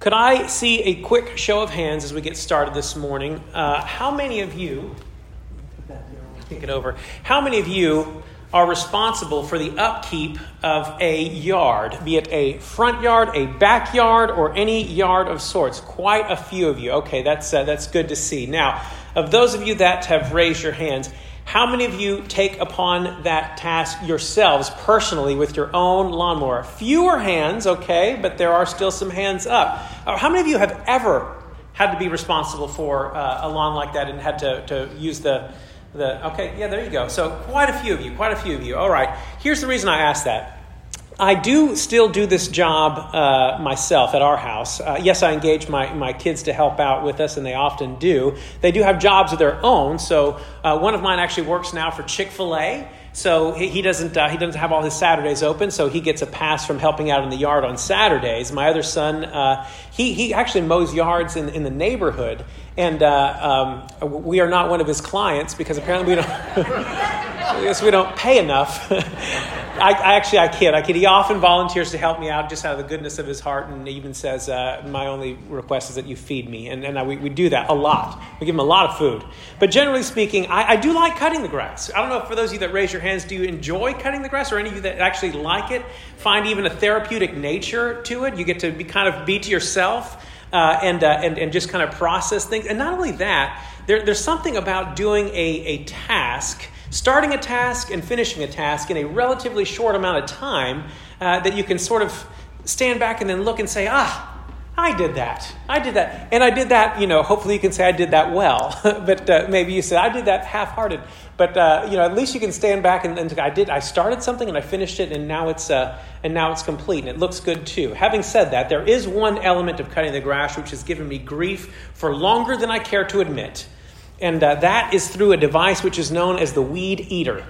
Could I see a quick show of hands as we get started this morning? Uh, how many of you, think it over, how many of you are responsible for the upkeep of a yard, be it a front yard, a backyard, or any yard of sorts? Quite a few of you. Okay, that's, uh, that's good to see. Now, of those of you that have raised your hands, how many of you take upon that task yourselves personally with your own lawnmower? Fewer hands, okay, but there are still some hands up. Uh, how many of you have ever had to be responsible for uh, a lawn like that and had to, to use the, the. Okay, yeah, there you go. So, quite a few of you, quite a few of you. All right, here's the reason I asked that. I do still do this job uh, myself at our house. Uh, yes, I engage my, my kids to help out with us, and they often do. They do have jobs of their own. So uh, one of mine actually works now for Chick fil A. So he, he doesn't uh, he doesn't have all his Saturdays open, so he gets a pass from helping out in the yard on Saturdays. My other son, uh, he he actually mows yards in, in the neighborhood, and uh, um, we are not one of his clients because apparently we don't. Guess we don't pay enough. I, I, actually, I kid. I kid. He often volunteers to help me out just out of the goodness of his heart, and even says, uh, "My only request is that you feed me." And, and I, we, we do that a lot. We give him a lot of food. But generally speaking, I, I do like cutting the grass. I don't know for those of you that raise your hands, do you enjoy cutting the grass, or any of you that actually like it, find even a therapeutic nature to it? You get to be kind of be to yourself. Uh, and, uh, and, and just kind of process things. And not only that, there, there's something about doing a, a task starting a task and finishing a task in a relatively short amount of time uh, that you can sort of stand back and then look and say, ah, I did that. I did that. And I did that, you know, hopefully you can say I did that well. but uh, maybe you said I did that half hearted. But, uh, you know, at least you can stand back and, and, I did, I started something and I finished it and now it's, uh, and now it's complete and it looks good too. Having said that, there is one element of cutting the grass which has given me grief for longer than I care to admit. And uh, that is through a device which is known as the weed eater.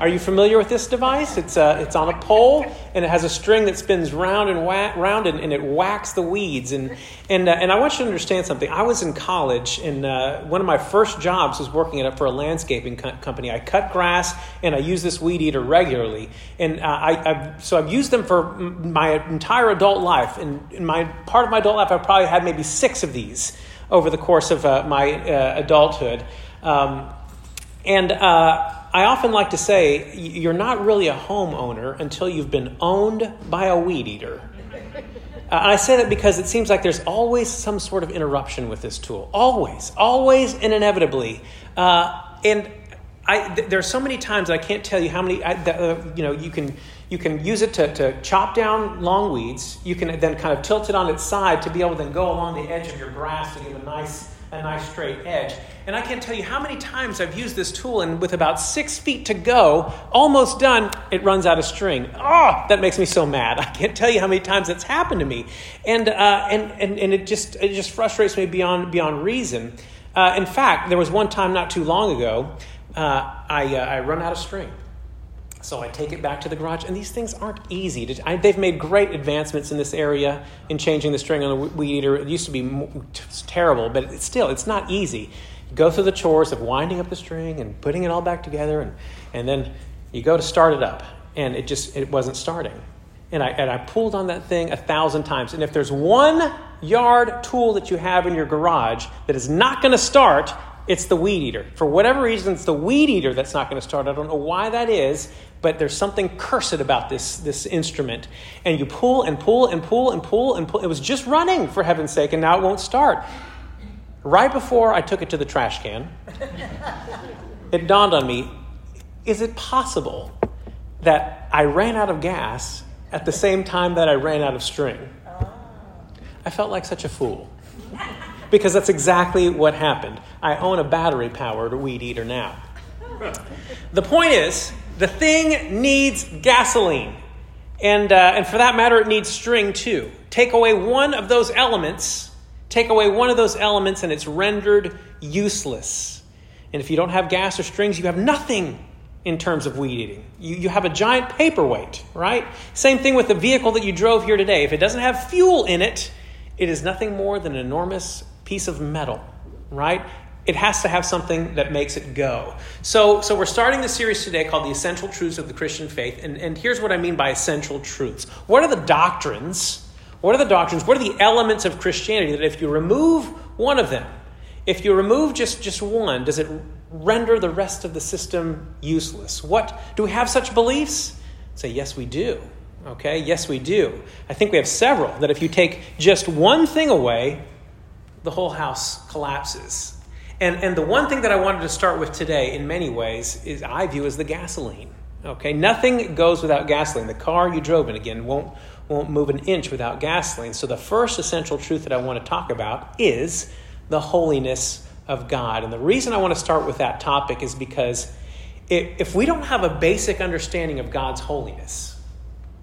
Are you familiar with this device? It's, uh, it's on a pole and it has a string that spins round and wha- round and, and, it whacks the weeds. And, and, uh, and I want you to understand something. I was in college and uh, one of my first jobs was working at, for a landscaping co- company. I cut grass and I use this weed eater regularly. And uh, I, I've, so I've used them for my entire adult life. And in my part of my adult life, I've probably had maybe six of these over the course of uh, my uh, adulthood. Um, and I often like to say, you're not really a homeowner until you've been owned by a weed eater. Uh, and I say that because it seems like there's always some sort of interruption with this tool. Always, always, and inevitably. Uh, and I, th- there are so many times I can't tell you how many. I, uh, you know, you can you can use it to, to chop down long weeds. You can then kind of tilt it on its side to be able to then go along the edge of your grass to give a nice, a nice straight edge. And I can't tell you how many times I've used this tool, and with about six feet to go, almost done, it runs out of string. Oh, that makes me so mad. I can't tell you how many times that's happened to me. And, uh, and, and, and it, just, it just frustrates me beyond, beyond reason. Uh, in fact, there was one time not too long ago, uh, I, uh, I run out of string. So I take it back to the garage, and these things aren't easy. To, I, they've made great advancements in this area in changing the string on the weed eater. It used to be terrible, but it's still it's not easy. You go through the chores of winding up the string and putting it all back together, and, and then you go to start it up, and it just it wasn't starting. And I, and I pulled on that thing a thousand times. And if there's one yard tool that you have in your garage that is not going to start, it's the weed eater. For whatever reason, it's the weed eater that's not going to start. I don't know why that is, but there's something cursed about this, this instrument. And you pull and pull and pull and pull and pull. It was just running, for heaven's sake, and now it won't start. Right before I took it to the trash can, it dawned on me is it possible that I ran out of gas at the same time that I ran out of string? I felt like such a fool. Because that's exactly what happened. I own a battery powered weed eater now. The point is, the thing needs gasoline. And, uh, and for that matter, it needs string too. Take away one of those elements, take away one of those elements, and it's rendered useless. And if you don't have gas or strings, you have nothing in terms of weed eating. You, you have a giant paperweight, right? Same thing with the vehicle that you drove here today. If it doesn't have fuel in it, it is nothing more than an enormous piece of metal, right? it has to have something that makes it go. So, so we're starting the series today called The Essential Truths of the Christian Faith. And, and here's what I mean by essential truths. What are the doctrines? What are the doctrines? What are the elements of Christianity that if you remove one of them, if you remove just, just one, does it render the rest of the system useless? What do we have such beliefs? Say, yes, we do. Okay, yes, we do. I think we have several that if you take just one thing away, the whole house collapses. And, and the one thing that I wanted to start with today, in many ways, is I view as the gasoline. Okay, nothing goes without gasoline. The car you drove in again won't won't move an inch without gasoline. So the first essential truth that I want to talk about is the holiness of God. And the reason I want to start with that topic is because if we don't have a basic understanding of God's holiness,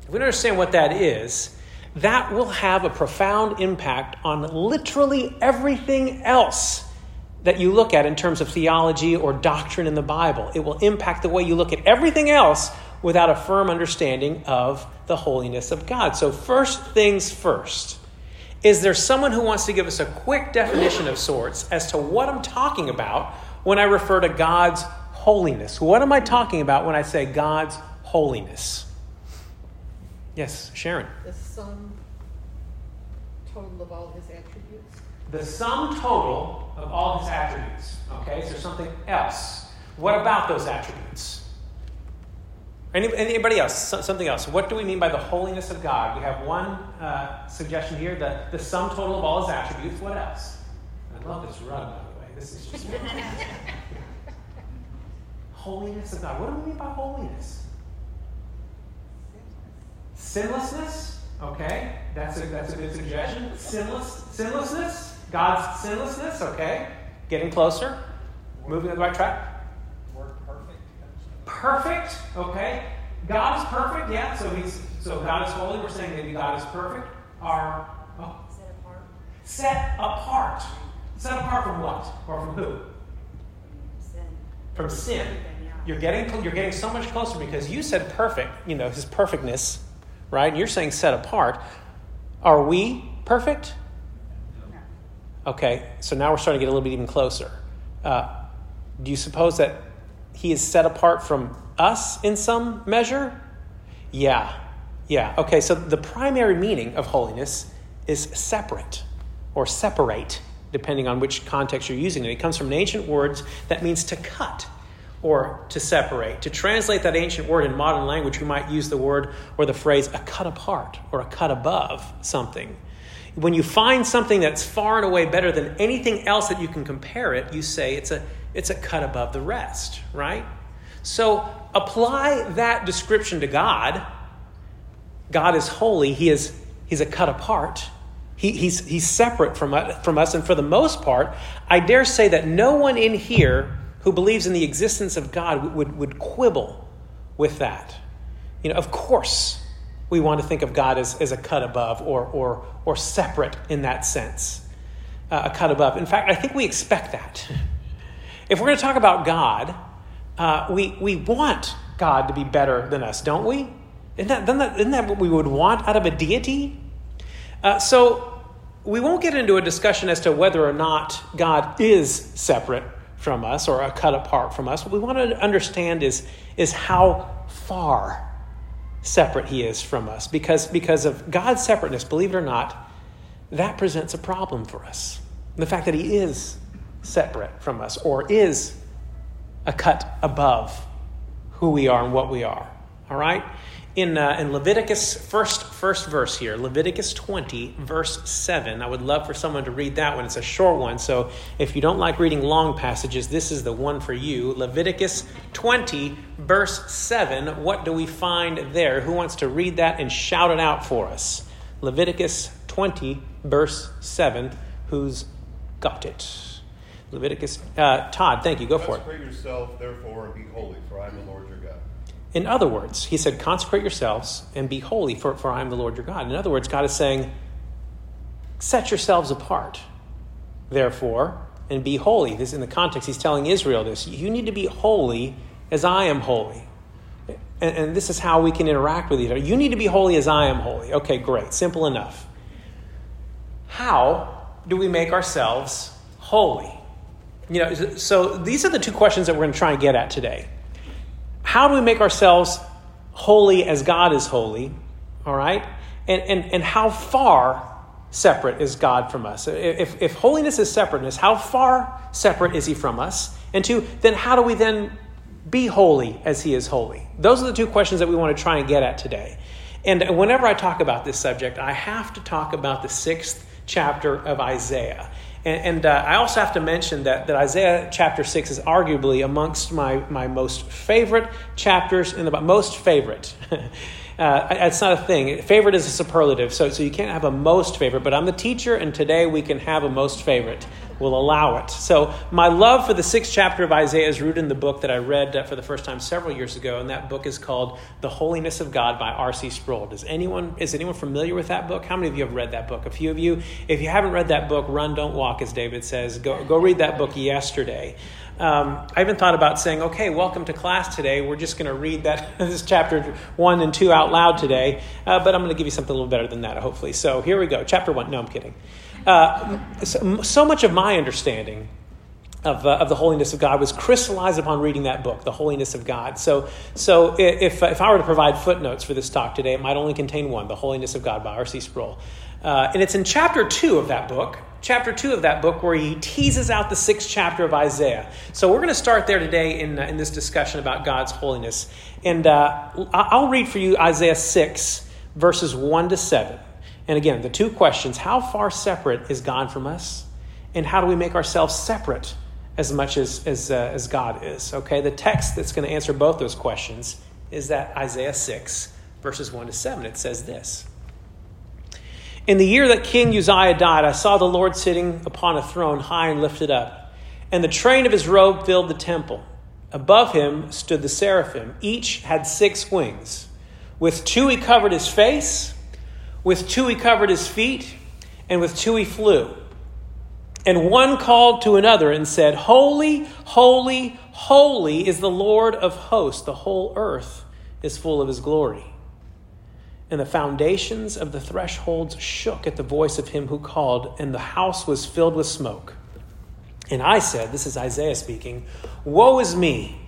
if we don't understand what that is, that will have a profound impact on literally everything else that you look at in terms of theology or doctrine in the Bible. It will impact the way you look at everything else without a firm understanding of the holiness of God. So, first things first. Is there someone who wants to give us a quick definition of sorts as to what I'm talking about when I refer to God's holiness? What am I talking about when I say God's holiness? Yes, Sharon. The sum total of all his attributes. The sum total of all his attributes. Okay, is there something else? What about those attributes? Any, anybody else? Something else? What do we mean by the holiness of God? We have one uh, suggestion here: the, the sum total of all His attributes. What else? I love this rug, by the way. This is just holiness of God. What do we mean by holiness? Sinlessness. Okay, that's a that's a good suggestion. Sinless sinlessness. God's sinlessness. Okay, getting closer, moving on the right track perfect, Perfect, okay? God is perfect, yeah. So he's so God is holy. We're saying maybe God is perfect. Are oh, set apart. Set apart. Set apart from what or from who? Sin. From sin. You're getting you're getting so much closer because you said perfect. You know his perfectness, right? And you're saying set apart. Are we perfect? No. Okay, so now we're starting to get a little bit even closer. Uh, do you suppose that he is set apart from us in some measure? Yeah. Yeah. Okay, so the primary meaning of holiness is separate or separate, depending on which context you're using it. It comes from an ancient word that means to cut or to separate. To translate that ancient word in modern language, we might use the word or the phrase a cut apart or a cut above something. When you find something that's far and away better than anything else that you can compare it, you say it's a it's a cut above the rest, right? So apply that description to God. God is holy, He is He's a cut apart. He, he's, he's separate from, from us, and for the most part, I dare say that no one in here who believes in the existence of God would, would quibble with that. You know, of course, we want to think of God as, as a cut above or, or, or separate in that sense, uh, a cut above. In fact, I think we expect that. If we're going to talk about God, uh, we, we want God to be better than us, don't we? Isn't that, that, isn't that what we would want out of a deity? Uh, so we won't get into a discussion as to whether or not God is separate from us or a cut apart from us. What we want to understand is, is how far separate he is from us. Because, because of God's separateness, believe it or not, that presents a problem for us. The fact that he is separate from us or is a cut above who we are and what we are. All right? In, uh, in Leviticus, first, first verse here, Leviticus 20, verse 7. I would love for someone to read that one. It's a short one, so if you don't like reading long passages, this is the one for you. Leviticus 20, verse 7. What do we find there? Who wants to read that and shout it out for us? Leviticus 20, verse 7. Who's got it? Leviticus. Uh, Todd, thank you. Go for it. Consecrate yourself, therefore, and be holy, for I am the Lord your God. In other words, he said, consecrate yourselves and be holy, for, for I am the Lord your God. In other words, God is saying, set yourselves apart, therefore, and be holy. This in the context, he's telling Israel this. You need to be holy as I am holy. And, and this is how we can interact with each other. You need to be holy as I am holy. Okay, great. Simple enough. How do we make ourselves holy? You know, so these are the two questions that we're going to try and get at today. How do we make ourselves holy as God is holy? All right? And, and, and how far separate is God from us? If, if holiness is separateness, how far separate is He from us? And two, then how do we then be holy as He is holy? Those are the two questions that we want to try and get at today. And whenever I talk about this subject, I have to talk about the sixth chapter of Isaiah. And, and uh, I also have to mention that, that Isaiah chapter 6 is arguably amongst my, my most favorite chapters in the most favorite. uh, it's not a thing. Favorite is a superlative, so, so you can't have a most favorite, but I'm the teacher, and today we can have a most favorite will allow it. So, my love for the sixth chapter of Isaiah is rooted in the book that I read uh, for the first time several years ago, and that book is called The Holiness of God by R.C. Sproul. Does anyone, is anyone familiar with that book? How many of you have read that book? A few of you. If you haven't read that book, run, don't walk, as David says. Go, go read that book yesterday. Um, I even thought about saying, okay, welcome to class today. We're just going to read that this chapter one and two out loud today, uh, but I'm going to give you something a little better than that, hopefully. So here we go. Chapter one. No, I'm kidding. Uh, so, so, much of my understanding of, uh, of the holiness of God was crystallized upon reading that book, The Holiness of God. So, so if, if I were to provide footnotes for this talk today, it might only contain one The Holiness of God by R.C. Sproul. Uh, and it's in chapter two of that book, chapter two of that book, where he teases out the sixth chapter of Isaiah. So we're going to start there today in, uh, in this discussion about God's holiness. And uh, I'll read for you Isaiah 6, verses 1 to 7. And again, the two questions how far separate is God from us? And how do we make ourselves separate as much as, as, uh, as God is? Okay, the text that's going to answer both those questions is that Isaiah 6, verses 1 to 7. It says this In the year that King Uzziah died, I saw the Lord sitting upon a throne high and lifted up, and the train of his robe filled the temple. Above him stood the seraphim. Each had six wings. With two he covered his face with two he covered his feet, and with two he flew. And one called to another and said, Holy, holy, holy is the Lord of hosts. The whole earth is full of his glory. And the foundations of the thresholds shook at the voice of him who called, and the house was filled with smoke. And I said, This is Isaiah speaking, Woe is me!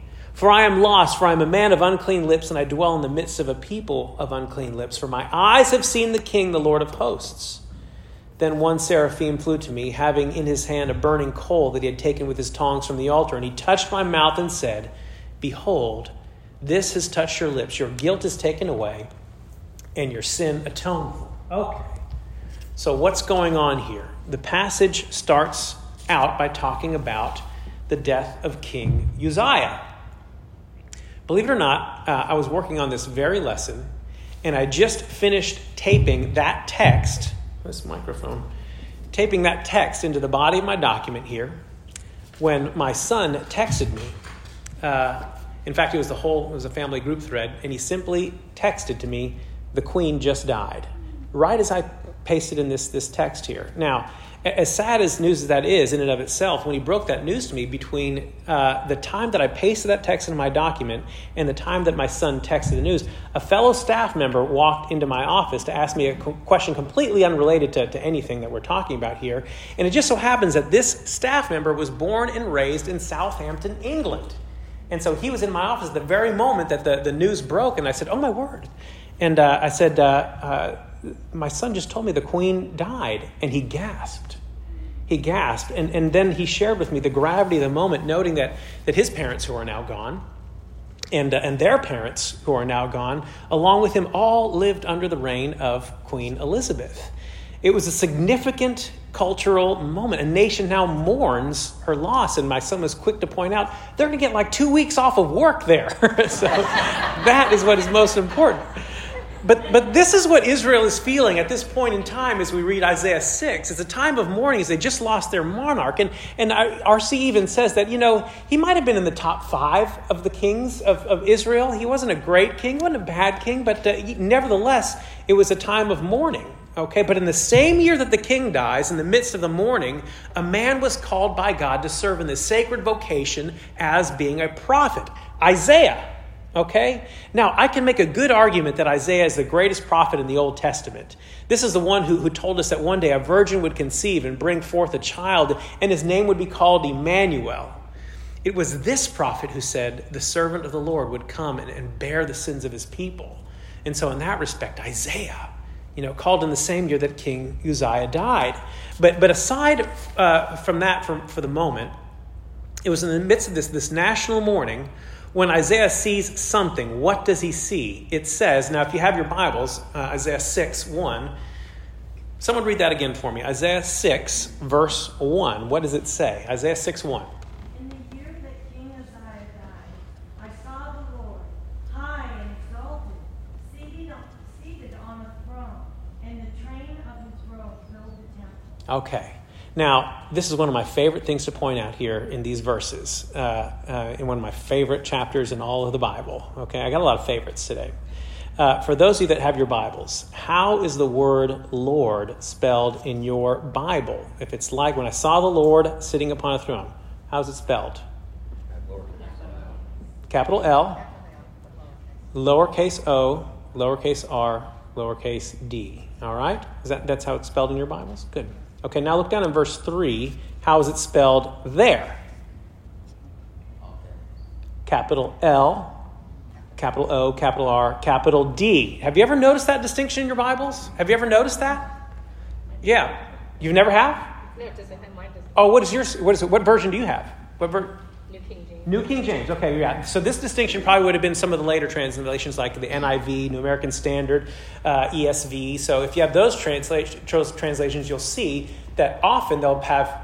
For I am lost, for I am a man of unclean lips, and I dwell in the midst of a people of unclean lips. For my eyes have seen the King, the Lord of hosts. Then one seraphim flew to me, having in his hand a burning coal that he had taken with his tongs from the altar, and he touched my mouth and said, Behold, this has touched your lips. Your guilt is taken away, and your sin atoned for. Okay. So, what's going on here? The passage starts out by talking about the death of King Uzziah. Believe it or not, uh, I was working on this very lesson, and I just finished taping that text, this microphone, taping that text into the body of my document here when my son texted me. Uh, in fact, it was the whole, it was a family group thread, and he simply texted to me, The Queen just died, right as I pasted in this, this text here. Now, as sad as news as that is in and of itself, when he broke that news to me between uh, the time that I pasted that text in my document and the time that my son texted the news, a fellow staff member walked into my office to ask me a question completely unrelated to, to anything that we're talking about here. And it just so happens that this staff member was born and raised in Southampton, England. And so he was in my office the very moment that the, the news broke, and I said, Oh, my word. And uh, I said, uh, uh my son just told me the queen died, and he gasped. He gasped, and, and then he shared with me the gravity of the moment, noting that, that his parents, who are now gone, and, uh, and their parents, who are now gone, along with him, all lived under the reign of Queen Elizabeth. It was a significant cultural moment. A nation now mourns her loss, and my son was quick to point out they're going to get like two weeks off of work there. so that is what is most important. But, but this is what Israel is feeling at this point in time as we read Isaiah 6. It's a time of mourning as they just lost their monarch. And, and RC even says that, you know, he might have been in the top five of the kings of, of Israel. He wasn't a great king, wasn't a bad king, but uh, nevertheless, it was a time of mourning. Okay, but in the same year that the king dies, in the midst of the mourning, a man was called by God to serve in the sacred vocation as being a prophet Isaiah. Okay? Now, I can make a good argument that Isaiah is the greatest prophet in the Old Testament. This is the one who, who told us that one day a virgin would conceive and bring forth a child, and his name would be called Emmanuel. It was this prophet who said the servant of the Lord would come and, and bear the sins of his people. And so, in that respect, Isaiah you know, called in the same year that King Uzziah died. But, but aside uh, from that for, for the moment, it was in the midst of this, this national mourning when Isaiah sees something. What does he see? It says, now if you have your Bibles, uh, Isaiah 6 1, someone read that again for me. Isaiah 6, verse 1. What does it say? Isaiah 6 1. In the year that King Uzziah died, I saw the Lord high and exalted, seated on, seated on a throne, and the train of his robe filled the temple. Okay. Now, this is one of my favorite things to point out here in these verses, uh, uh, in one of my favorite chapters in all of the Bible. Okay, I got a lot of favorites today. Uh, for those of you that have your Bibles, how is the word Lord spelled in your Bible? If it's like when I saw the Lord sitting upon a throne, how's it spelled? Capital L, lowercase o, lowercase r, lowercase d. All right? Is that, that's how it's spelled in your Bibles? Good. Okay, now look down in verse 3. How is it spelled there? Capital L, capital O, capital R, capital D. Have you ever noticed that distinction in your Bibles? Have you ever noticed that? Yeah. You never have? No, it doesn't mine doesn't. Oh, what is yours? What is it? What version do you have? What ver- New King James. New King James. Okay, yeah. So this distinction probably would have been some of the later translations, like the NIV, New American Standard, uh, ESV. So if you have those transla- translations, you'll see that often they'll have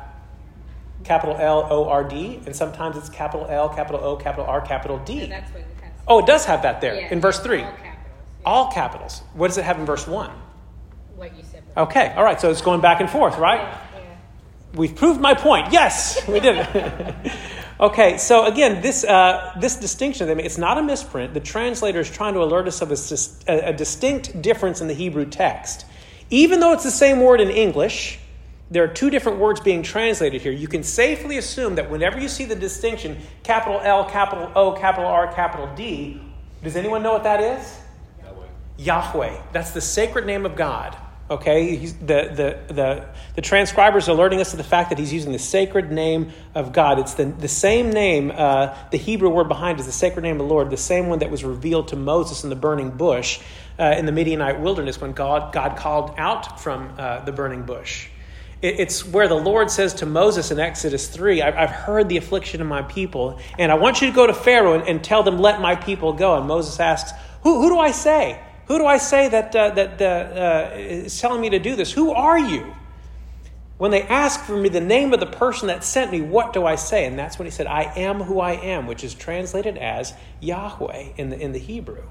capital L O R D, and sometimes it's capital L, capital O, capital R, capital D. No, that's what it has. Oh, it does have that there Yeah, in verse three. All capitals. yeah. All capitals. What does it have in verse one? What you said. Okay, all right. So it's going back and forth, right? Yeah, yeah. We've proved my point. Yes, we did it. okay, so again, this, uh, this distinction, I mean, it's not a misprint. The translator is trying to alert us of a, a, a distinct difference in the Hebrew text. Even though it's the same word in English, there are two different words being translated here. You can safely assume that whenever you see the distinction, capital L, capital O, capital R, capital D, does anyone know what that is? Yahweh. That's the sacred name of God. Okay, he's, the, the, the, the transcribers alerting us to the fact that he's using the sacred name of God. It's the, the same name, uh, the Hebrew word behind is the sacred name of the Lord, the same one that was revealed to Moses in the burning bush uh, in the Midianite wilderness when God, God called out from uh, the burning bush. It, it's where the Lord says to Moses in Exodus 3, I've, I've heard the affliction of my people, and I want you to go to Pharaoh and, and tell them, let my people go. And Moses asks, Who, who do I say? Who do I say that, uh, that uh, uh, is telling me to do this? Who are you? When they ask for me the name of the person that sent me, what do I say? And that's when he said, I am who I am, which is translated as Yahweh in the, in the Hebrew.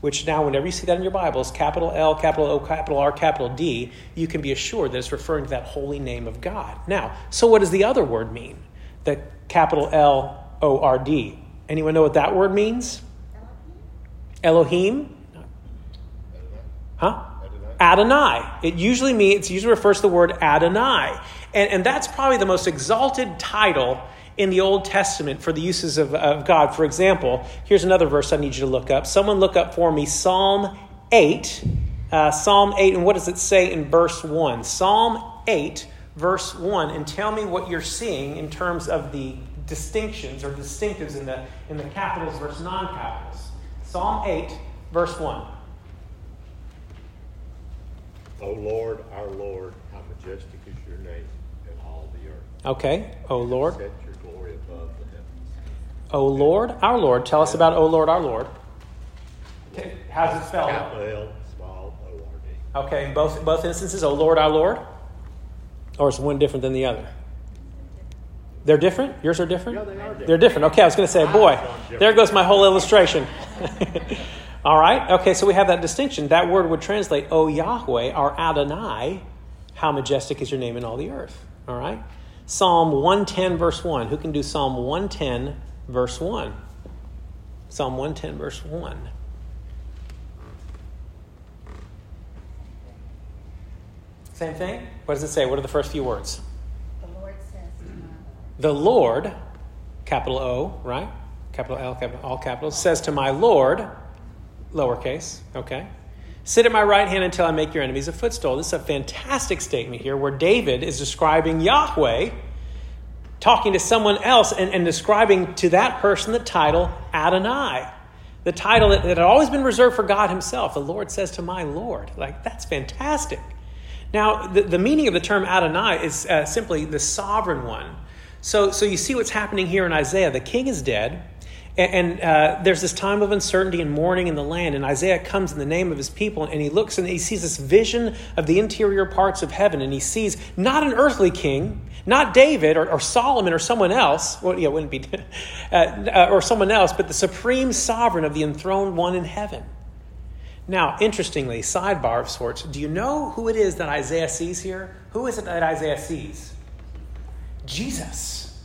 Which now, whenever you see that in your Bibles, capital L, capital O, capital R, capital D, you can be assured that it's referring to that holy name of God. Now, so what does the other word mean? The capital L O R D. Anyone know what that word means? Elohim? Huh? Adonai. It usually means, it usually refers to the word Adonai. And, and that's probably the most exalted title in the Old Testament for the uses of, of God. For example, here's another verse I need you to look up. Someone look up for me Psalm 8. Uh, Psalm 8, and what does it say in verse 1? Psalm 8, verse 1, and tell me what you're seeing in terms of the distinctions or distinctives in the, in the capitals versus non capitals. Psalm 8, verse 1. O Lord, our Lord, how majestic is your name in all the earth. Okay, O Lord. Set your glory above the heavens. O Lord, our Lord. Tell us about O Lord, our Lord. Okay, How's it spelled? Capital L, small O R D. Okay, in both, both instances, O Lord, our Lord? Or is one different than the other? They're different? Yours are different? Yeah, they are different. They're different. Okay, I was going to say, boy, there goes my whole illustration. All right, okay, so we have that distinction. That word would translate, O Yahweh, our Adonai, how majestic is your name in all the earth. All right? Psalm 110, verse 1. Who can do Psalm 110, verse 1? Psalm 110, verse 1. Same thing? What does it say? What are the first few words? The Lord says to my The Lord, capital O, right? Capital L, capital all capitals, says to my Lord, lowercase, okay? Sit at my right hand until I make your enemies a footstool. This is a fantastic statement here where David is describing Yahweh, talking to someone else and, and describing to that person the title Adonai. The title that, that had always been reserved for God Himself. The Lord says to my Lord. Like, that's fantastic. Now, the, the meaning of the term Adonai is uh, simply the sovereign one. So, so you see what's happening here in Isaiah. The king is dead, and, and uh, there's this time of uncertainty and mourning in the land. And Isaiah comes in the name of his people, and he looks and he sees this vision of the interior parts of heaven, and he sees not an earthly king, not David or, or Solomon or someone else. Well, yeah, it wouldn't be, uh, uh, or someone else, but the supreme sovereign of the enthroned one in heaven. Now, interestingly, sidebar of sorts, do you know who it is that Isaiah sees here? Who is it that Isaiah sees? Jesus.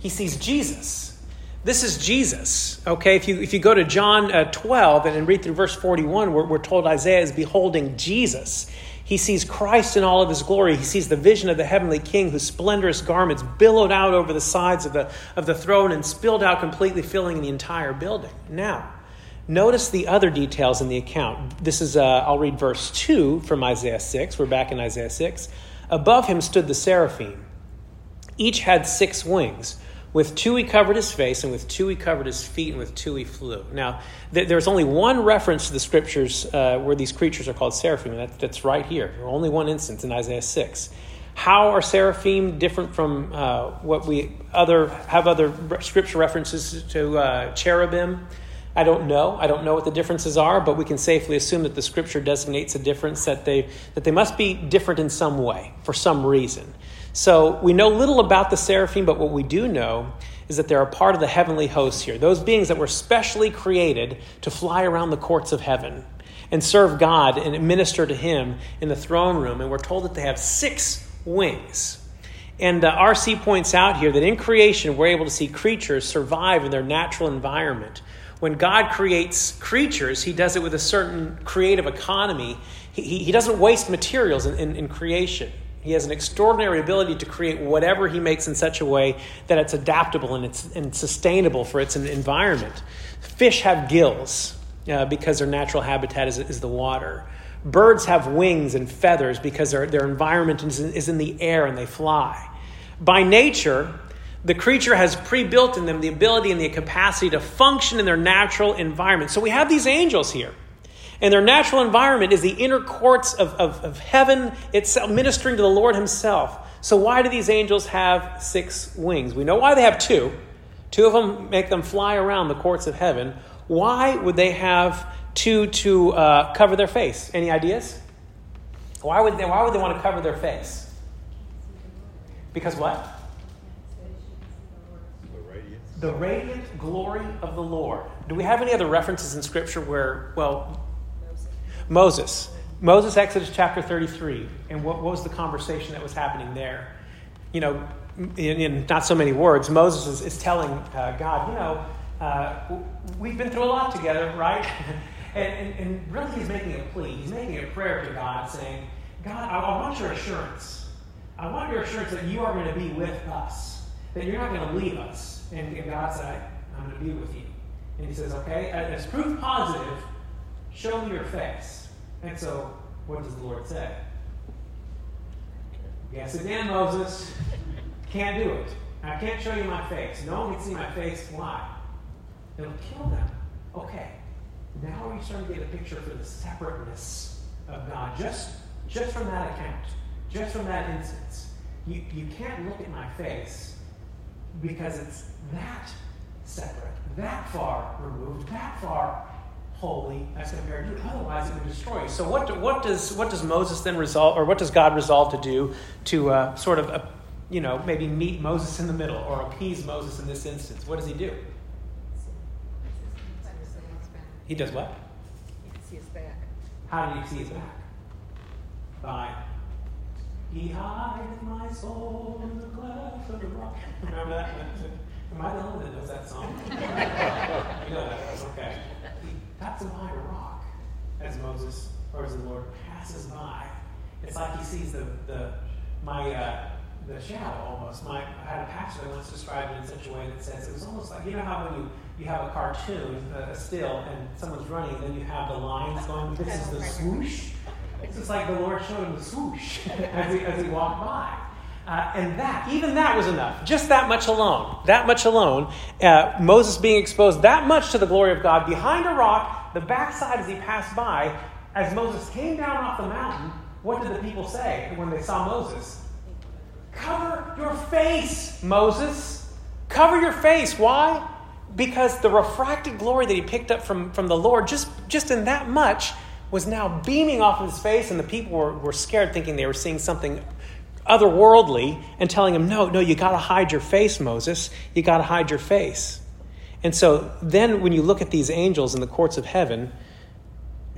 He sees Jesus. This is Jesus. Okay, if you, if you go to John uh, 12 and, read through verse 41, we're, we're told Isaiah is beholding Jesus. He sees Christ in all of his glory. He sees the vision of the heavenly king whose splendorous garments billowed out over the sides of the, of the throne and spilled out completely, filling the entire building. Now, notice the other details in the account. This is, uh, I'll read verse 2 from Isaiah 6. We're back in Isaiah 6. Above him stood the seraphim. Each had six wings. With two he covered his face, and with two he covered his feet, and with two he flew. Now, th- there's only one reference to the scriptures uh, where these creatures are called seraphim, and that, that's right here. Only one instance in Isaiah 6. How are seraphim different from uh, what we other have other scripture references to uh, cherubim? I don't know. I don't know what the differences are, but we can safely assume that the scripture designates a difference that they that they must be different in some way for some reason. So we know little about the seraphim, but what we do know is that they're a part of the heavenly hosts here. Those beings that were specially created to fly around the courts of heaven and serve God and minister to Him in the throne room. And we're told that they have six wings. And uh, R.C. points out here that in creation, we're able to see creatures survive in their natural environment. When God creates creatures, He does it with a certain creative economy. He, he, doesn't waste materials in, in, in creation. He has an extraordinary ability to create whatever he makes in such a way that it's adaptable and it's and sustainable for its environment. Fish have gills uh, because their natural habitat is, is, the water. Birds have wings and feathers because their, their environment is in, is in the air and they fly. By nature, the creature has pre built in them the ability and the capacity to function in their natural environment. So we have these angels here. And their natural environment is the inner courts of, of, of heaven itself, ministering to the Lord Himself. So, why do these angels have six wings? We know why they have two. Two of them make them fly around the courts of heaven. Why would they have two to uh, cover their face? Any ideas? Why would, they, why would they want to cover their face? Because what? The radiance. The radiant glory of the Lord. Do we have any other references in Scripture where, well, Moses. Moses, Exodus chapter 33. And what, what was the conversation that was happening there? You know, in, in not so many words, Moses is, is telling uh, God, you know, uh, we've been through a lot together, right? and, and, and, really, he's making a plea. He's making a prayer to God, saying, God, I, I want your assurance. I want your assurance that you are going to be with us, that you're not going to leave us. And, and God said, I'm going to be with you. And he says, okay, as proof positive, show me your face. And so, what does the Lord say? Yes, again, Moses. Can't do it. I can't show you my face. No one can see my face. Why? It'll kill them. Okay. Now we're starting to get a picture for the separateness of God just, just from that account, just from that instance. You, you can't look at my face because it's that separate, that far removed, that far holy as compared to otherwise it would destroy you. So what, do, what does what does Moses then resolve, or what does God resolve to do to uh, sort of uh, you know maybe meet Moses in the middle or appease Moses in this instance? What does he do? He does what? How do you see his back? By he hideth my soul in the cleft of the rock. Remember that? Am I the only one that knows that song? you know that, okay. That's behind a rock as Moses, or as the Lord passes by. It's like he sees the, the my uh, the shadow almost. My I had a pastor that once described it in such a way that says it was almost like you know how when you, you have a cartoon, a still, and someone's running, and then you have the lines going. This is the swoosh. It's just like the Lord showed him the swoosh as he as he walked by. Uh, and that, even that was enough. Just that much alone. That much alone. Uh, Moses being exposed that much to the glory of God behind a rock, the backside as he passed by. As Moses came down off the mountain, what did the people say when they saw Moses? Cover your face, Moses. Cover your face. Why? Because the refracted glory that he picked up from, from the Lord, just, just in that much, was now beaming off of his face, and the people were, were scared, thinking they were seeing something otherworldly, and telling him, No, no, you got to hide your face, Moses. You got to hide your face. And so then, when you look at these angels in the courts of heaven,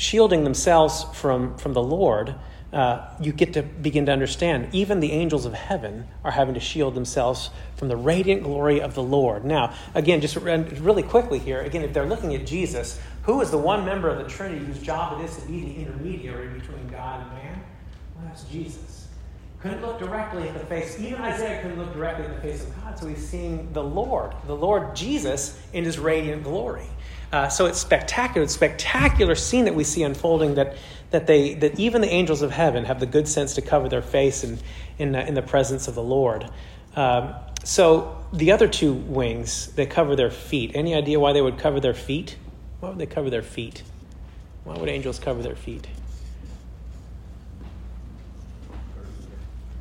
shielding themselves from, from the Lord, uh, you get to begin to understand even the angels of heaven are having to shield themselves from the radiant glory of the Lord. Now, again, just really quickly here, again, if they're looking at Jesus, who is the one member of the Trinity whose job it is to be the intermediary between God and man? Well, that's Jesus. Couldn't look directly at the face. Even Isaiah couldn't look directly at the face of God, so he's seeing the Lord, the Lord Jesus, in his radiant glory. Uh, so it's spectacular. It's spectacular scene that we see unfolding that, that, they, that even the angels of heaven have the good sense to cover their face in, in, in the presence of the Lord. Um, so the other two wings, they cover their feet. Any idea why they would cover their feet? Why would they cover their feet? Why would angels cover their feet?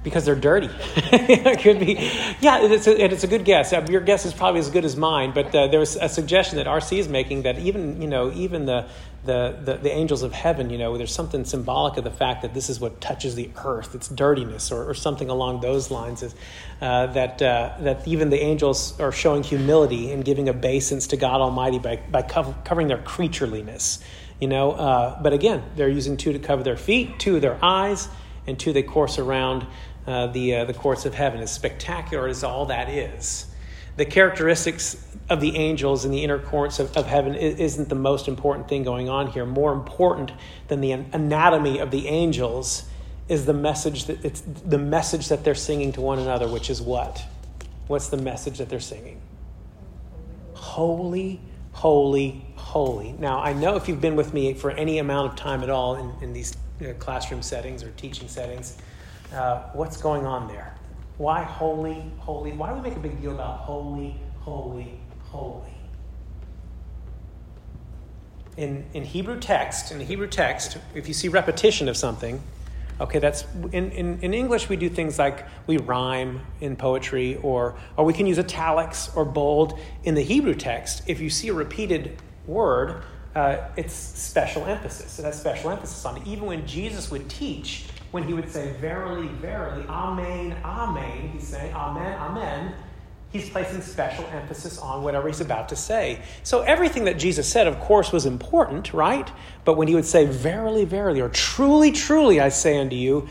Because they're dirty. it could be, yeah, it's a, it's a good guess. Uh, your guess is probably as good as mine, but uh, there was a suggestion that RC is making that even, you know, even the, the, the, the, angels of heaven, you know, there's something symbolic of the fact that this is what touches the earth, it's dirtiness, or, or something along those lines, is, uh, that, uh, that even the angels are showing humility and giving obeisance to God Almighty by, by cover, covering their creatureliness. You know, uh, but again, they're using two to cover their feet, two of their eyes, and two they course around uh, the, uh, the courts of heaven. As spectacular as all that is, the characteristics of the angels in the inner courts of, of heaven isn't the most important thing going on here. More important than the anatomy of the angels is the message that it's the message that they're singing to one another, which is what? What's the message that they're singing? Holy, holy, holy. Now, I know if you've been with me for any amount of time at all in, in these you know, classroom settings or teaching settings, uh, what's going on there? Why holy, holy? Why do we make a big deal about holy, holy, holy? In, in Hebrew text, in the Hebrew text, if you see repetition of something, okay, that's in, in, in English we do things like we rhyme in poetry or or we can use italics or bold. In the Hebrew text, if you see a repeated word, uh, it's special emphasis. It has special emphasis on it. Even when Jesus would teach, when he would say, Verily, verily, Amen, Amen, he's saying, Amen, Amen, he's placing special emphasis on whatever he's about to say. So everything that Jesus said, of course, was important, right? But when he would say, Verily, verily, or truly, truly, I say unto you,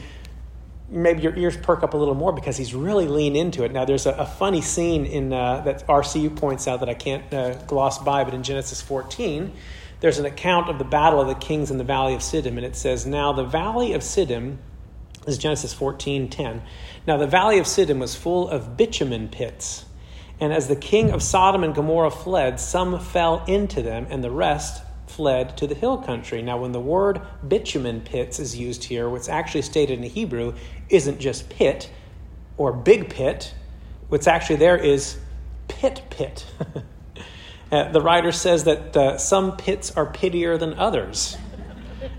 maybe your ears perk up a little more because he's really lean into it. Now, there's a, a funny scene in uh, that RCU points out that I can't uh, gloss by, but in Genesis 14, there's an account of the battle of the kings in the valley of Siddim, and it says, Now the valley of Siddim this is Genesis 14 10. Now the valley of Siddim was full of bitumen pits. And as the king of Sodom and Gomorrah fled, some fell into them, and the rest fled to the hill country. Now, when the word bitumen pits is used here, what's actually stated in Hebrew isn't just pit or big pit. What's actually there is pit pit. uh, the writer says that uh, some pits are pittier than others.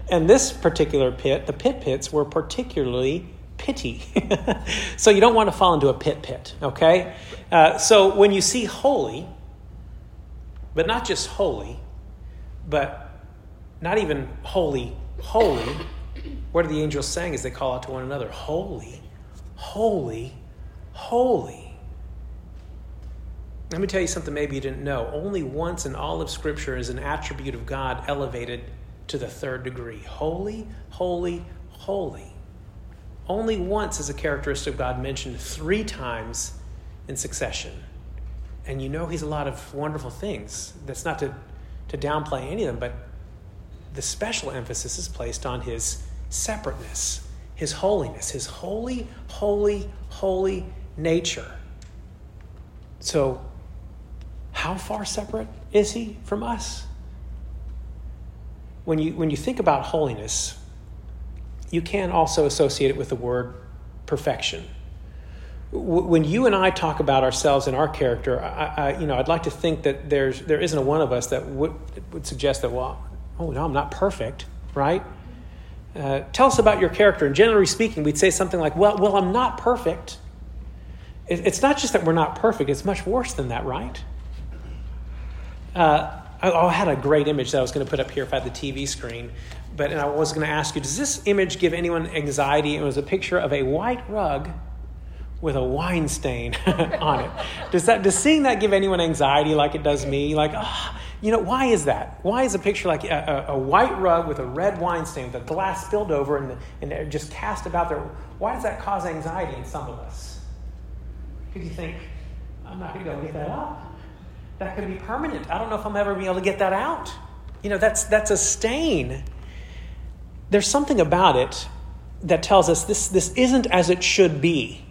And this particular pit, the pit pits, were particularly pity. so you don't want to fall into a pit pit, okay? Uh, so when you see holy, but not just holy, but not even holy, holy, what are the angels saying as they call out to one another? Holy, holy, holy. Let me tell you something maybe you didn't know. Only once in all of Scripture is an attribute of God elevated to the third degree. Holy, holy, holy. Only once is a characteristic of God mentioned three times in succession. And you know he's a lot of wonderful things. That's not to, to downplay any of them, but the special emphasis is placed on his separateness, his holiness, his holy, holy, holy nature. So, how far separate is he from us? when you, when you think about holiness, you can also associate it with the word perfection. when you and I talk about ourselves and our character, I, I, you know, I'd like to think that there's there isn't a one of us that would would suggest that well, oh no, I'm not perfect, right? Uh, tell us about your character. And generally speaking, we'd say something like, well, well, I'm not perfect. It, it's not just that we're not perfect; it's much worse than that, right? Uh, I, I had a great image that I was going to put up here if I had the TV screen, but and I was going to ask you, does this image give anyone anxiety? It was a picture of a white rug with a wine stain on it. Does that does seeing that give anyone anxiety like it does me? Like, ah, you know, why is that? Why is a picture like a, a, a white rug with a red wine stain, with the glass spilled over and, and just cast about there? Why does that cause anxiety in some of us? Because you think, I'm not going to go get that up. That could be permanent. I don't know if I'm ever be able to get that out. You know, that's that's a stain. There's something about it that tells us this this isn't as it should be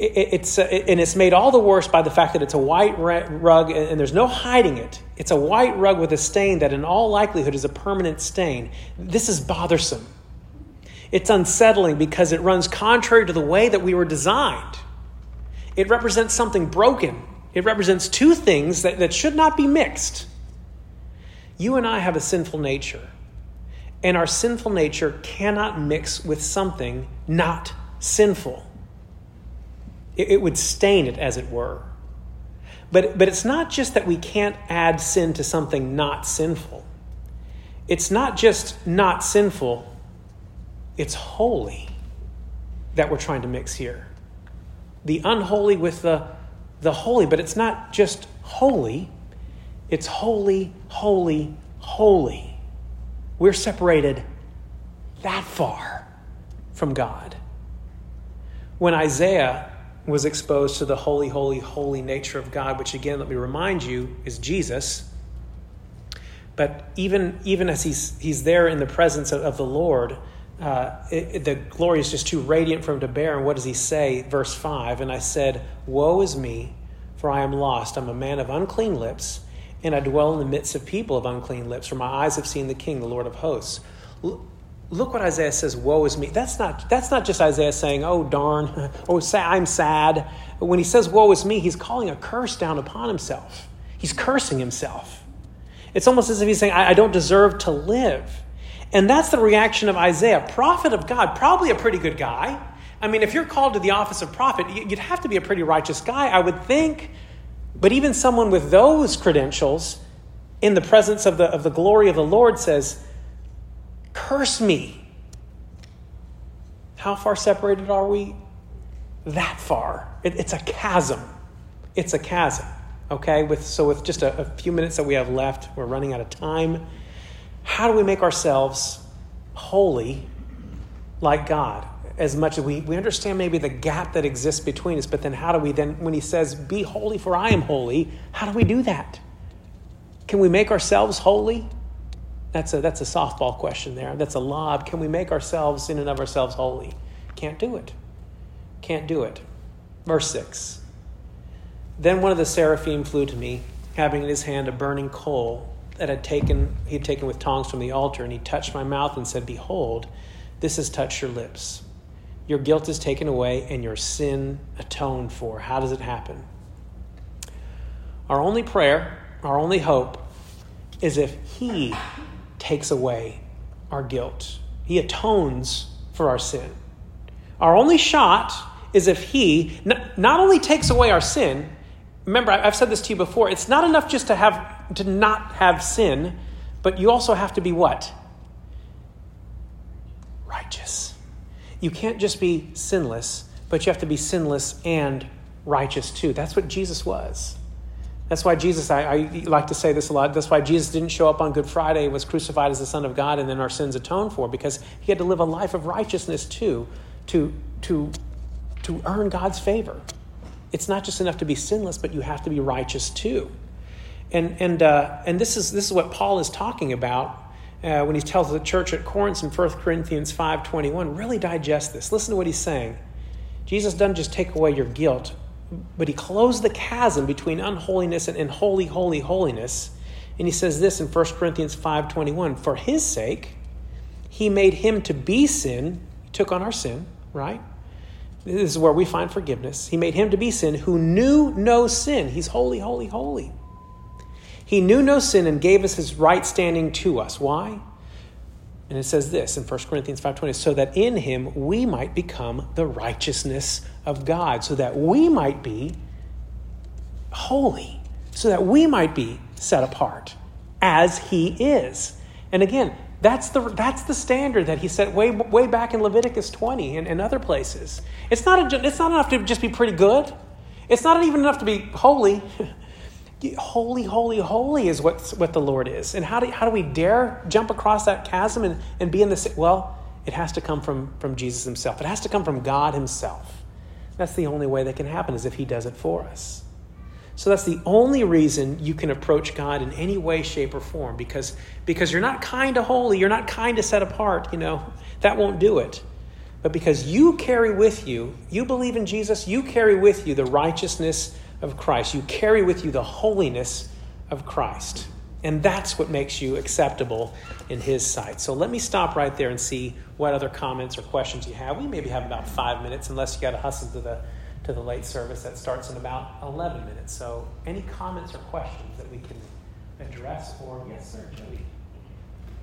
it's uh, and it's made all the worse by the fact that it's a white rug and there's no hiding it. It's a white rug with a stain that, in all likelihood, is a permanent stain. This is bothersome. It's unsettling because it runs contrary to the way that we were designed. It represents something broken. It represents two things that, that should not be mixed. You and I have a sinful nature, and our sinful nature cannot mix with something not sinful. It, it would stain it, as it were. But, but it's not just that we can't add sin to something not sinful. It's not just not sinful, it's holy that we're trying to mix here. The unholy with the, the holy, but it's not just holy, it's holy, holy, holy. We're separated that far from God. When Isaiah was exposed to the holy, holy, holy nature of God, which again, let me remind you, is Jesus. But even, even as he's, he's there in the presence of, of the Lord, uh, it, the glory is just too radiant for him to bear. And what does he say? Verse 5 And I said, Woe is me, for I am lost. I'm a man of unclean lips, and I dwell in the midst of people of unclean lips, for my eyes have seen the King, the Lord of hosts look what Isaiah says, woe is me. That's not, that's not just Isaiah saying, oh, darn, oh, I'm sad. When he says, woe is me, he's calling a curse down upon himself. He's cursing himself. It's almost as if he's saying, I, I don't deserve to live. And that's the reaction of Isaiah, prophet of God, probably a pretty good guy. I mean, if you're called to the office of prophet, you'd have to be a pretty righteous guy, I would think. But even someone with those credentials, in the presence of the, of the glory of the Lord, says, Curse me. How far separated are we? That far. It, it's a chasm. It's a chasm. Okay? With, so, with just a, a few minutes that we have left, we're running out of time. How do we make ourselves holy like God? As much as we, we understand maybe the gap that exists between us, but then how do we then, when He says, Be holy, for I am holy, how do we do that? Can we make ourselves holy? That's a, that's a softball question there. That's a lob. Can we make ourselves, in and of ourselves, holy? Can't do it. Can't do it. Verse 6. Then one of the seraphim flew to me, having in his hand a burning coal that had taken, he had taken with tongs from the altar, and he touched my mouth and said, Behold, this has touched your lips. Your guilt is taken away and your sin atoned for. How does it happen? Our only prayer, our only hope, is if he takes away our guilt. He atones for our sin. Our only shot is if He not only takes away our sin, remember, I've said this to you before, it's not enough just to, have, to not have sin, but you also have to be what? Righteous. You can't just be sinless, but you have to be sinless and righteous too. That's what Jesus was. That's why Jesus, I, I, like to say this a lot, that's why Jesus didn't show up on Good Friday, was crucified as the Son of God, and then our sins atoned for, because he had to live a life of righteousness too, to, to, to earn God's favor. It's not just enough to be sinless, but you have to be righteous too. And, and, uh, and this, is, this is what Paul is talking about uh, when he tells the church at Corinth in 1 Corinthians 5.21. Really digest this. Listen to what he's saying. Jesus doesn't just take away your guilt, but he closed the chasm between unholiness and, and holy, holy, holiness. And he says this in 1 Corinthians 5.21, For his sake, he made him to be sin, he took on our sin, right? This is where we find forgiveness. He made him to be sin who knew no sin. He's holy, holy, holy. He knew no sin and gave us his right standing to us. Why? And it says this in 1 Corinthians 5:20, so that in him we might become the righteousness of God, so that we might be holy, so that we might be set apart as he is. And again, that's the, that's the standard that he set way, way back in Leviticus 20 and, and other places. It's not, a, it's not enough to just be pretty good. It's not even enough to be holy. holy, holy, holy is what, what the Lord is. And how do, how do we dare jump across that chasm and, and be in the Well, it has to come from, from Jesus himself. It has to come from God himself. That's the only way that can happen is if he does it for us. So that's the only reason you can approach God in any way, shape, or form because, because you're not kind of holy, you're not kind of set apart, you know, that won't do it. But because you carry with you, you believe in Jesus, you carry with you the righteousness of Christ. You carry with you the holiness of Christ. And that's what makes you acceptable in His sight. So let me stop right there and see what other comments or questions you have. We maybe have about five minutes, unless you got to hustle to the to the late service that starts in about 11 minutes. So, any comments or questions that we can address? Or yes, sir, Jody.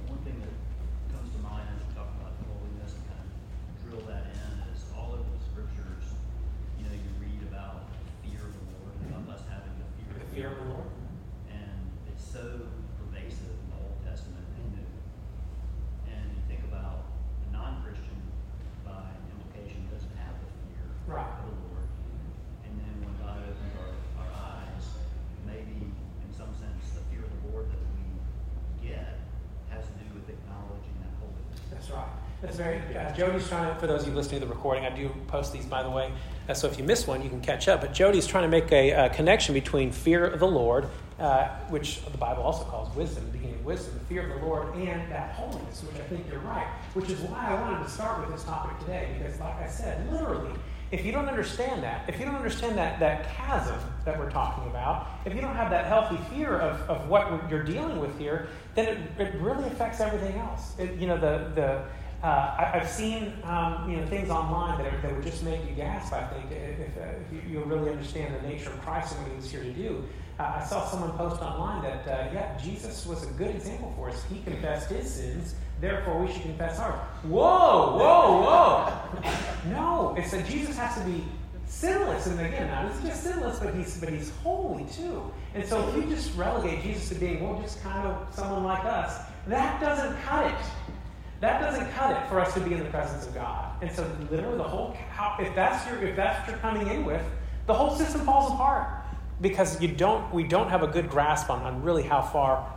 One thing that comes to mind as we talk about holiness and kind of drill that in is all of the scriptures. You know, you read about fear of the Lord, about us having the fear, the fear of the Lord, and it's so pervasive in the Old Testament and New. And you think about a non-Christian, by implication, doesn't have the fear right. of the Lord. And then when God opens our, our eyes, maybe in some sense the fear of the Lord that we get has to do with acknowledging that holiness. That's right. That's very. Uh, Jody's trying to. For those of you listening to the recording, I do post these, by the way. Uh, so if you miss one, you can catch up. But Jody's trying to make a, connection between fear of the Lord, uh, which the Bible also calls wisdom, the beginning of wisdom, the fear of the Lord, and that holiness, which I think you're right. Which is why I wanted to start with this topic today, because, like I said, literally, if you don't understand that, if you don't understand that, that chasm that we're talking about, if you don't have that healthy fear of, of what you're dealing with here, then it, it really affects everything else. It, you know, the, the, uh, I, have seen um, you know, things online that, that would just make you gasp, I think, if, uh, if you, you, really understand the nature of Christ and what he was here to do. Uh, I saw someone post online that, uh, yeah, Jesus was a good example for us. He confessed his sins Therefore, we should confess ours. Whoa, whoa, whoa. no, it's that Jesus has to be sinless. And again, not just sinless, but he's but he's holy too. And so if we just relegate Jesus to being, well, just kind of someone like us, that doesn't cut it. That doesn't cut it for us to be in the presence of God. And so literally the whole how, if that's your if that's what you're coming in with, the whole system falls apart. Because you don't we don't have a good grasp on, on really how far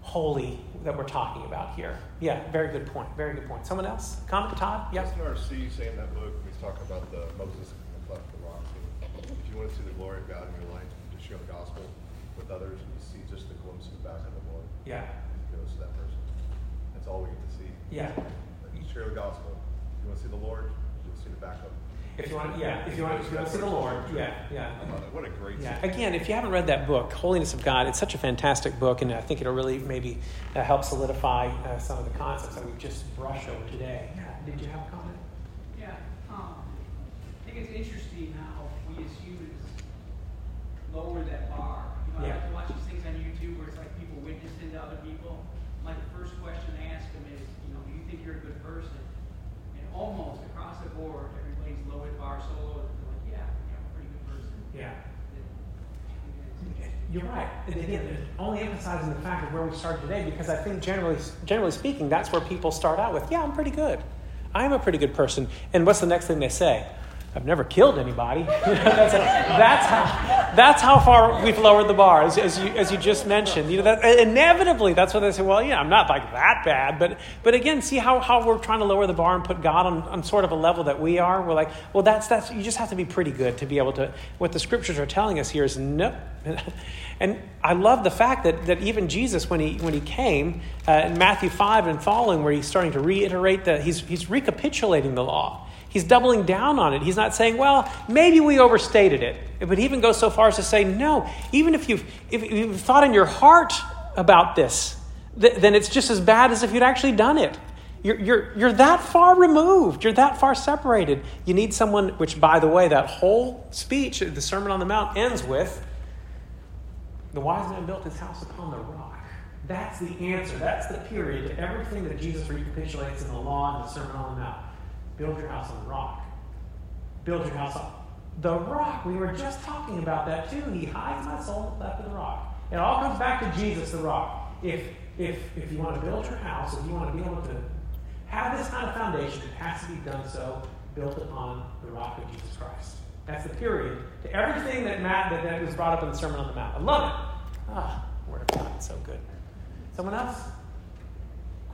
holy that we're talking about here. Yeah, very good point. Very good point. Someone else? Comment, Todd? Yes. Isn't R.C. saying that book, he's talking about the Moses left the rock. If you want to see the glory of God in your life, to share the gospel with others, and you see just the glimpse of the back of the Lord. Yeah. It goes to that person. That's all we get to see. Yeah. share the gospel. If you want to see the Lord, you'll see the back of if you want, yeah, if you want, if you want to see the Lord, yeah, yeah. What a great. Yeah. Again, if you haven't read that book, Holiness of God, it's such a fantastic book, and I think it'll really maybe uh, help solidify uh, some of the concepts that we've just brushed over today. Yeah. Did you have a comment? Yeah. Um, I think it's interesting how we as humans lower that bar. You know, yeah. I like to watch these things on YouTube where it's like people witnessing to other people. Like the first question I ask them is, you know, do you think you're a good person? And almost across the board, everybody's lowered bar so low, like, yeah, I'm a pretty good person. Yeah. You're right. And again, only emphasizing the fact of where we started today because I think generally, generally speaking, that's where people start out with, yeah, I'm pretty good. I'm a pretty good person. And what's the next thing they say? I've never killed anybody. that's, that's, how, that's how far we've lowered the bar, as, as, you, as you just mentioned. You know, that, inevitably, that's what they say, well, yeah, I'm not like that bad. But, but again, see how, how we're trying to lower the bar and put God on, on sort of a level that we are? We're like, well, that's, that's, you just have to be pretty good to be able to. What the scriptures are telling us here is no. and I love the fact that, that even Jesus, when he, when he came uh, in Matthew 5 and following, where he's starting to reiterate that he's, he's recapitulating the law. He's doubling down on it. He's not saying, well, maybe we overstated it. But he even goes so far as to say, no, even if you've, if you've thought in your heart about this, th- then it's just as bad as if you'd actually done it. You're, you're, you're that far removed. You're that far separated. You need someone, which, by the way, that whole speech, the Sermon on the Mount, ends with the wise man built his house upon the rock. That's the answer. That's the period to everything that Jesus recapitulates in the law and the Sermon on the Mount. Build your house on the rock. Build your house on the rock. We were just talking about that too. He hides my soul in the left of the rock. It all comes back to Jesus, the rock. If, if, if you want to build your house, if you want to be able to have this kind of foundation, it has to be done so built upon the rock of Jesus Christ. That's the period to everything that Matt that, that was brought up in the Sermon on the Mount. I love it. Ah, Word of God, so good. Someone else?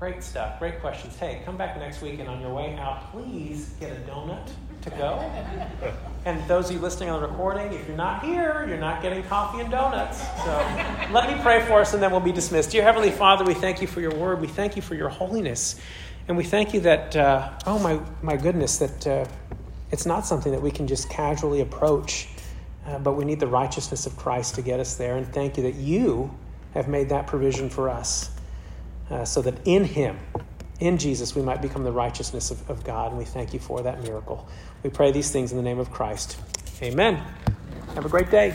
Great stuff. Great questions. Hey, come back next week and on your way out, please get a donut to go. And those of you listening on the recording, if you're not here, you're not getting coffee and donuts. So let me pray for us and then we'll be dismissed. Dear Heavenly Father, we thank you for your word. We thank you for your holiness. And we thank you that, uh, oh my, my goodness, that uh, it's not something that we can just casually approach, uh, but we need the righteousness of Christ to get us there. And thank you that you have made that provision for us uh, so that in Him, in Jesus, we might become the righteousness of, of God. And we thank you for that miracle. We pray these things in the name of Christ. Amen. Have a great day.